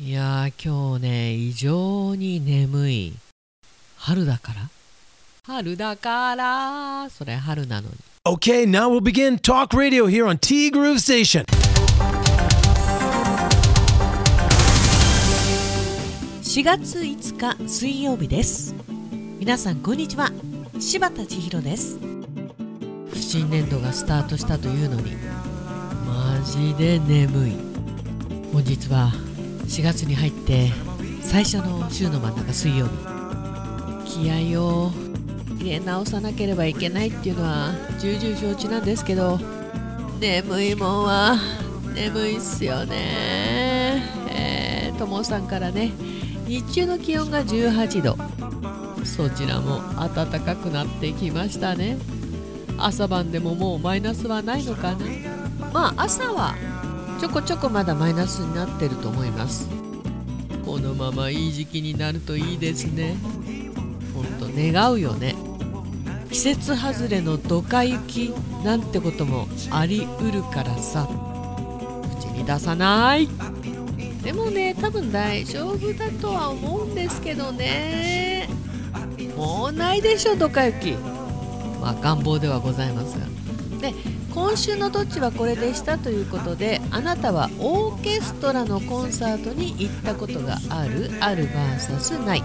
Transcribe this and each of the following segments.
いやー今日ね異常に眠い。春だから？春だから。それ春なのに。Okay, now we'll begin Talk Radio here on T Groove Station. 4月5日水曜日です。皆さんこんにちは。柴田千尋です。新年度がスタートしたというのにマジで眠い。本日は4月に入って最初の週の真ん中水曜日。気合を入れ直さなければいけないっていうのは重々承知なんですけど眠いもんは眠いっすよね。え、ともさんからね日中の気温が18度。そちらも暖かくなってきましたね。朝晩でももうマイナスはないのかな。まあ朝はちょこちょこまだマイナスになってると思います。このままいい時期になるといいですね。ほんと願うよね。季節外れのドカ雪なんてこともありうるからさ。口に出さない。でもね多分大丈夫だとは思うんですけどね。もうないでしょドカ雪。まあ願望ではございますが。で今週のどっちはこれでしたということであなたはオーケストラのコンサートに行ったことがあるある VS ない。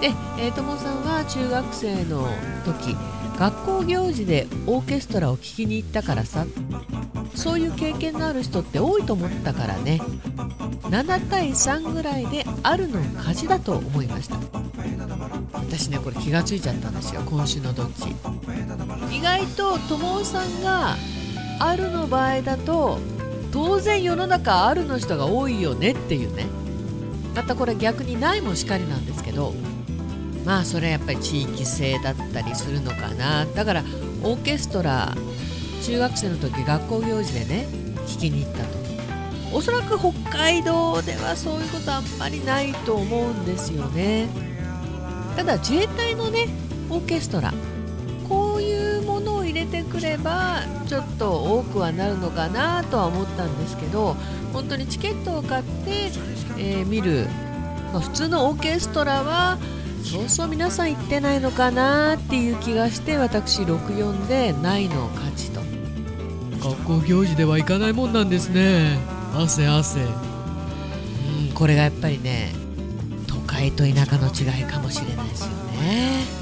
で、えー、さんは中学生の時学校行事でオーケストラを聴きに行ったからさ。そういう経験のある人って多いと思ったからね。7対3ぐらいであるの勝ちだと思いました。私ねこれ気がついちゃったんですよ今週のどっち意外と友さんがあるの場合だと当然世の中あるの人が多いよねっていうね。またこれ逆にないもしかりなんですけどまあそれはやっぱり地域性だったりするのかな。だからオーケストラ中学生の時学校行事でね聴きに行ったと。おそらく北海道ではそういうことあんまりないと思うんですよね。ただ自衛隊のねオーケストラれてくればちょっと多くはなるのかなとは思ったんですけど本当にチケットを買って、えー見る、まあ、普通のオーケストラはそうそう皆さん行ってないのかなっていう気がして私64でないの勝ちと。学校行事では行かないもんなんですね。汗汗。うんこれがやっぱりね都会と田舎の違いかもしれないですよね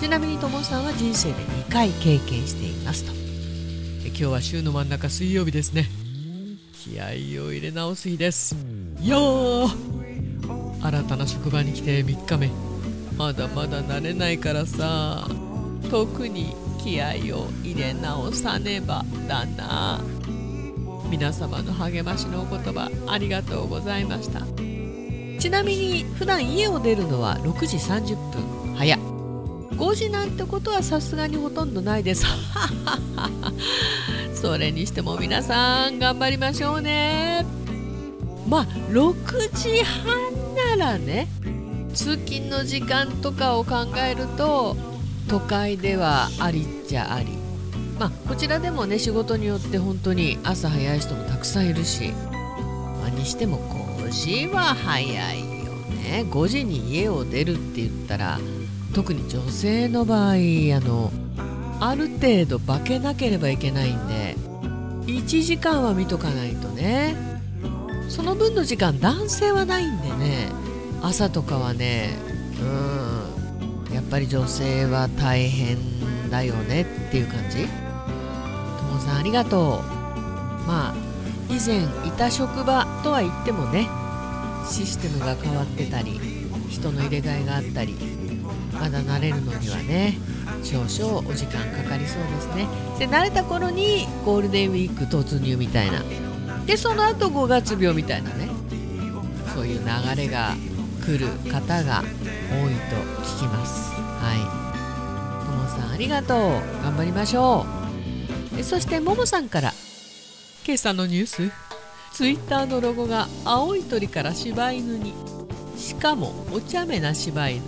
ちなみにともさんは人生で2回経験していますと。今日は週の真ん中水曜日ですね。気合を入れ直す日です。よー。新たな職場に来て3日目。まだまだ慣れないからさ。特に気合を入れ直さねばだな。皆様の励ましのお言葉ありがとうございました。ちなみに普段家を出るのは6時30分。5時なんてことはさすがにほとんどないです。それにしても皆さん頑張りましょうね。まあ6時半ならね通勤の時間とかを考えると都会ではありっちゃあり。まあこちらでもね仕事によって本当に朝早い人もたくさんいるし、まあ、にしても5時は早いよね。5時に家を出るって言ったら特に女性の場合あのある程度化けなければいけないんで1時間は見とかないとね。その分の時間男性はないんでね。朝とかはねうんやっぱり女性は大変だよねっていう感じ。ともさんありがとう。まあ以前いた職場とは言ってもねシステムが変わってたり人の入れ替えがあったりまだ慣れるのにはね少々お時間かかりそうですね。で慣れた頃にゴールデンウィーク突入みたいな。でその後5月病みたいなね。そういう流れが来る方が多いと聞きます。はい。ともさんありがとう。頑張りましょう。そしてももさんから。今朝のニュース。ツイッターのロゴが青い鳥から柴犬に。しかもお茶目な柴犬。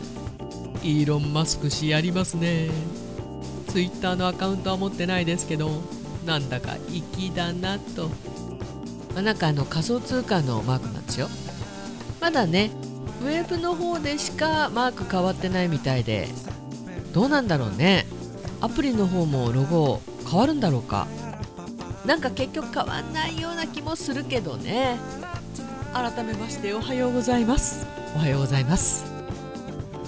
イーロン・マスク氏やりますね。ツイッターのアカウントは持ってないですけどなんだか粋だなと、まあ、なんかあの仮想通貨のマークなんですよ。まだねウェブの方でしかマーク変わってないみたいでどうなんだろうね。アプリの方もロゴ変わるんだろうか。なんか結局変わんないような気もするけどね。改めましておはようございます。おはようございます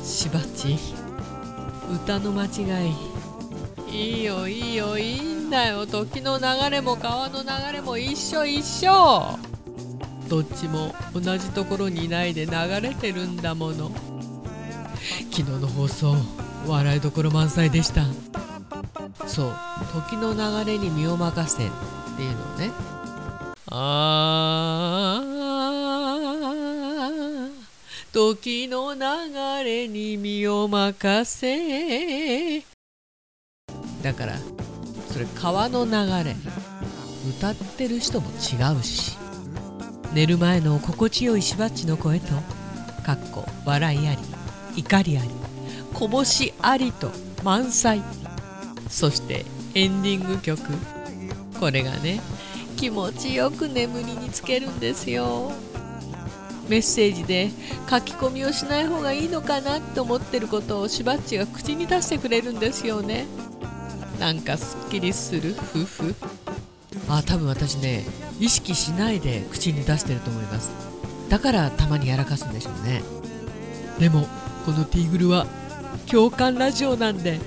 しばち？歌の間違い。いいよいいよ。いいんだよ。時の流れも川の流れも一緒一緒。どっちも同じところにいないで流れてるんだもの。昨日の放送笑いどころ満載でした。そう時の流れに身を任せっていうのをね。あ時の流れに身を任せ。だからそれ川の流れ。歌ってる人も違うし。寝る前の心地よいしばっちの声とかっこ笑いあり怒りありこぼしありと満載。そしてエンディング曲。これがね気持ちよく眠りにつけるんですよ。メッセージで書き込みをしない方がいいのかなって思ってることをしばっちが口に出してくれるんですよね。なんかすっきりする夫婦。あ多分私ね意識しないで口に出してると思います。だからたまにやらかすんでしょうね。でもこのティーグルは共感ラジオなんで。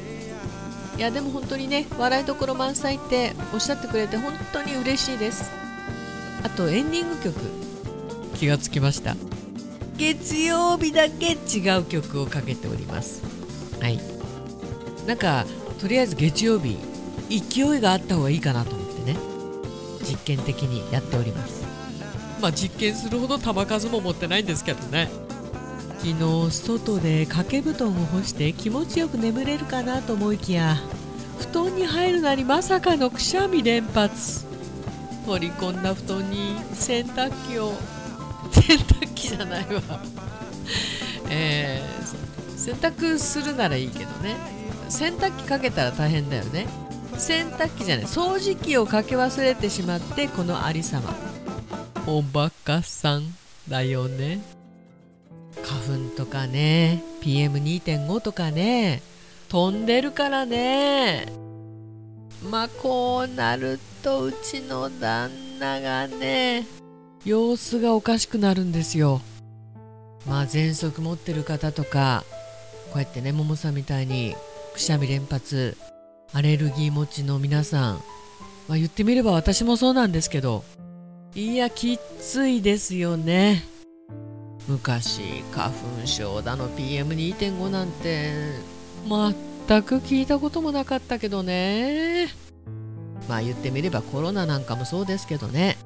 いやでも本当にね笑いどころ満載っておっしゃってくれて本当に嬉しいです。あとエンディング曲気がつきました。月曜日だけ違う曲をかけております。はい。なんかとりあえず月曜日勢いがあった方がいいかなと思ってね。実験的にやっております。まあ実験するほど球数も持ってないんですけどね。昨日外で掛け布団を干して気持ちよく眠れるかなと思いきや布団に入るなりまさかのくしゃみ連発。取り込んだ布団に洗濯機を洗濯機じゃないわ。えー、洗濯するならいいけどね。洗濯機かけたら大変だよね。洗濯機じゃない。掃除機をかけ忘れてしまってこのありさま。おバカさんだよね。花粉とかね。PM2.5 とかね。飛んでるからね。まあこうなるとうちの旦那がね様子がおかしくなるんですよ。まあ喘息持ってる方とかこうやってねももさんみたいにくしゃみ連発アレルギー持ちの皆さん、まあ、言ってみれば私もそうなんですけどいやきっついですよね。昔花粉症だの PM2.5 なんて全く聞いたこともなかったけどね。まあ言ってみればコロナなんかもそうですけどね。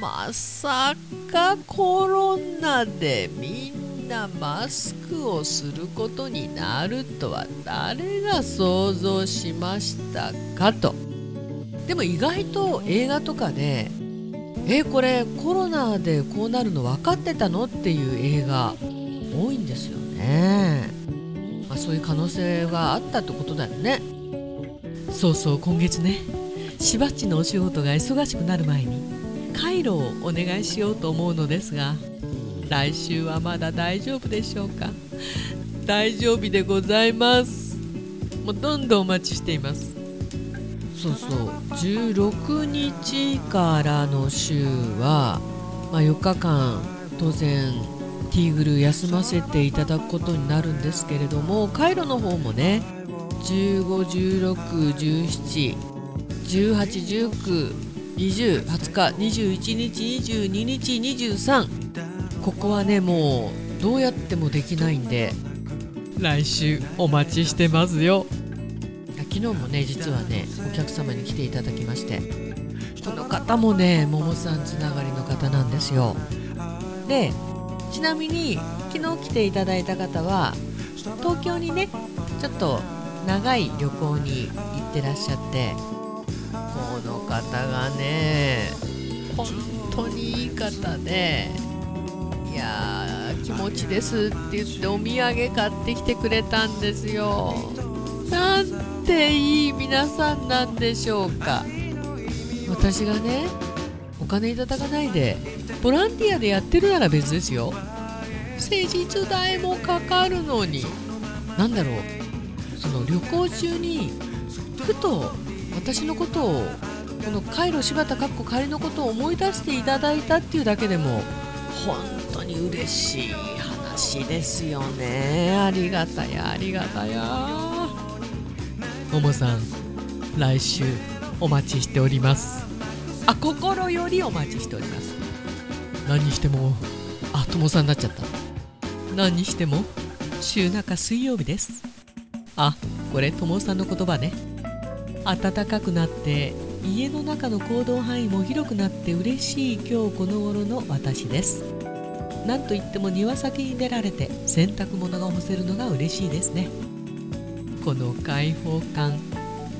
まさかコロナでみんなマスクをすることになるとは誰が想像しましたかと。でも意外と映画とかでえこれコロナでこうなるの分かってたのっていう映画多いんですよね、まあ、そういう可能性があったってことだよね。そうそう今月ねしばっちのお仕事が忙しくなる前にカイロをお願いしようと思うのですが来週はまだ大丈夫でしょうか？大丈夫でございます。もうどんどんお待ちしています。そうそう。16日からの週は、まあ、4日間当然ティーグル休ませていただくことになるんですけれどもカイロの方もね1516171819 15161718192020日21日22日23ここはねもうどうやってもできないんで。来週お待ちしてますよ。昨日もね実はねお客様に来ていただきまして。この方もねももさんつながりの方なんですよ。でちなみに昨日来ていただいた方は東京にねちょっと長い旅行に行ってらっしゃってこの方がね本当にいい方でいやー気持ちですって言ってお土産買ってきてくれたんですよ。なんていい皆さんなんでしょうか。私がねお金いただかないでボランティアでやってるなら別ですよ。施術代もかかるのに。何だろう。その旅行中にふと私のことをこのカイロ柴田かっこ仮のことを思い出していただいたっていうだけでも本当に嬉しい話ですよね。ありがたやありがたやももさん来週お待ちしております。あ心よりお待ちしております。何にしてもあともさんになっちゃった。何にしても週中水曜日です。あこれともさんの言葉ね。暖かくなって家の中の行動範囲も広くなって嬉しい今日この頃の私です。なんといっても庭先に出られて洗濯物が干せるのが嬉しいですね。この開放感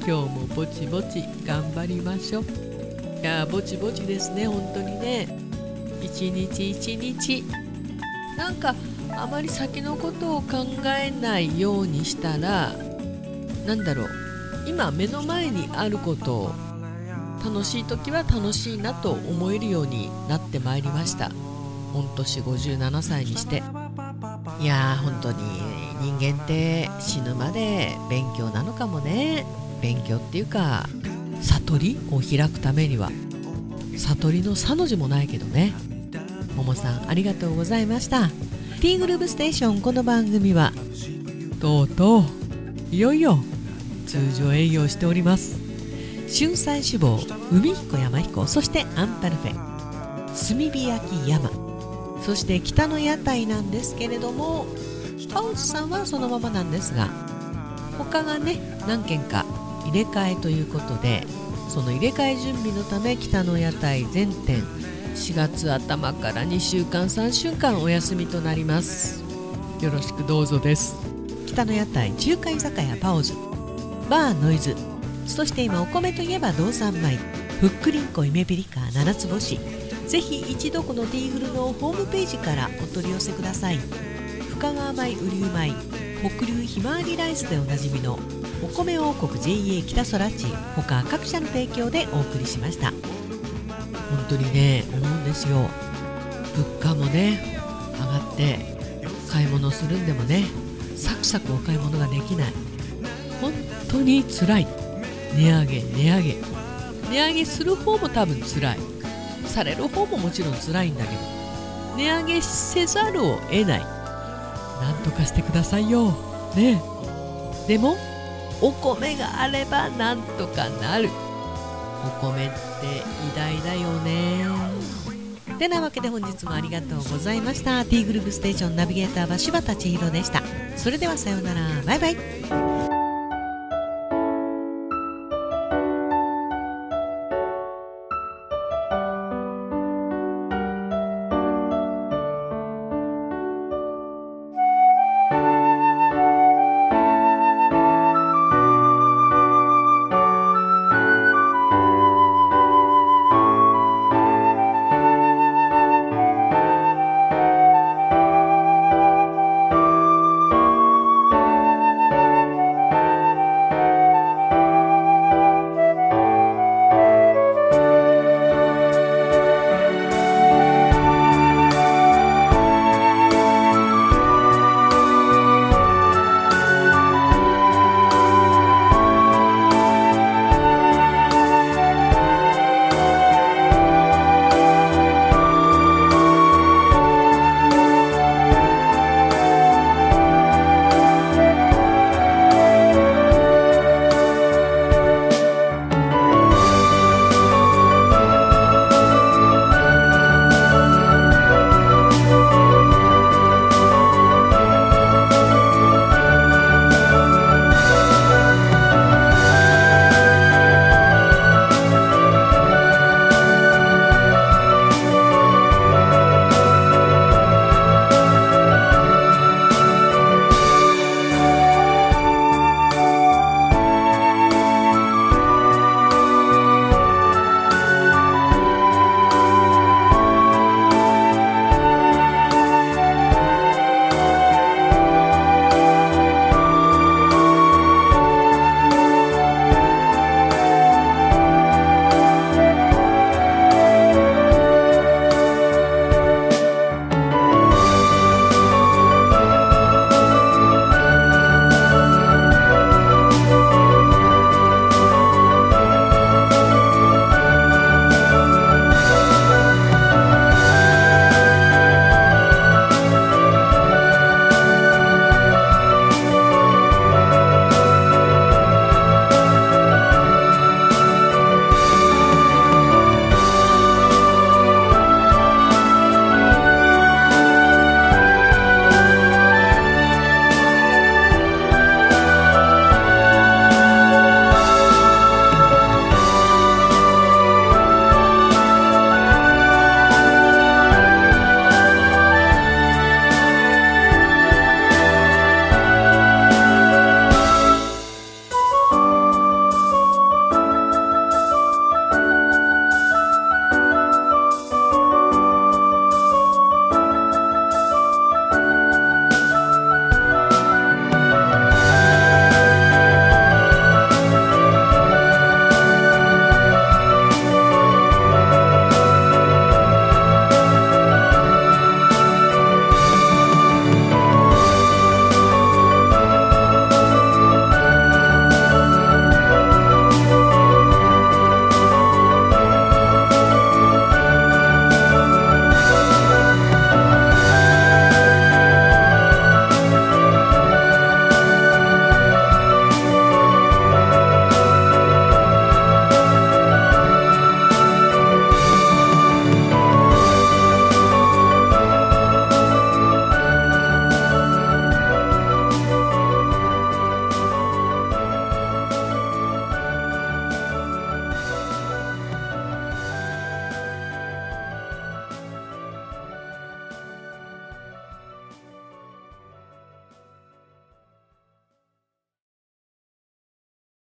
今日もぼちぼち頑張りましょう。いやぼちぼちですね本当にね。一日一日。なんかあまり先のことを考えないようにしたら何だろう。今目の前にあることを楽しい時は楽しいなと思えるようになってまいりました。御年57歳にして。いやー本当に人間って死ぬまで勉強なのかもね。勉強っていうか悟りを開くためには。悟りの「さ」の字もないけどね。ももさんありがとうございました。T グループステーションこの番組はとうとういよいよ通常営業しております。春菜志望海彦山彦そしてアンタルフェ炭火焼き山そして北の屋台なんですけれどもパウスさんはそのままなんですが他がね何件か入れ替えということでその入れ替え準備のため北の屋台全店4月頭から2週間3週間お休みとなります。よろしくどうぞです。北の屋台中華居酒屋パオズ。バーノイズ。そして今お米といえば道産米。ふっくりんこ夢ピリカ七つ星。ぜひ一度このティーグルのホームページからお取り寄せください。深川米雨竜米北流ひまわりライスでおなじみのお米王国 JA 北空地他各社の提供でお送りしました。本当にね思うんですよ。物価もね上がって買い物するんでもねサクサクお買い物ができない。本当に辛い。値上げ値上げ。値上げする方も多分辛い。される方ももちろん辛いんだけど。値上げせざるを得ない。なんとかしてくださいよ。ね。でもお米があればなんとかなる。お米って偉大だよね。てなわけで本日もありがとうございました。T グループステーションナビゲーターは柴田千尋でした。それではさようなら。バイバイ。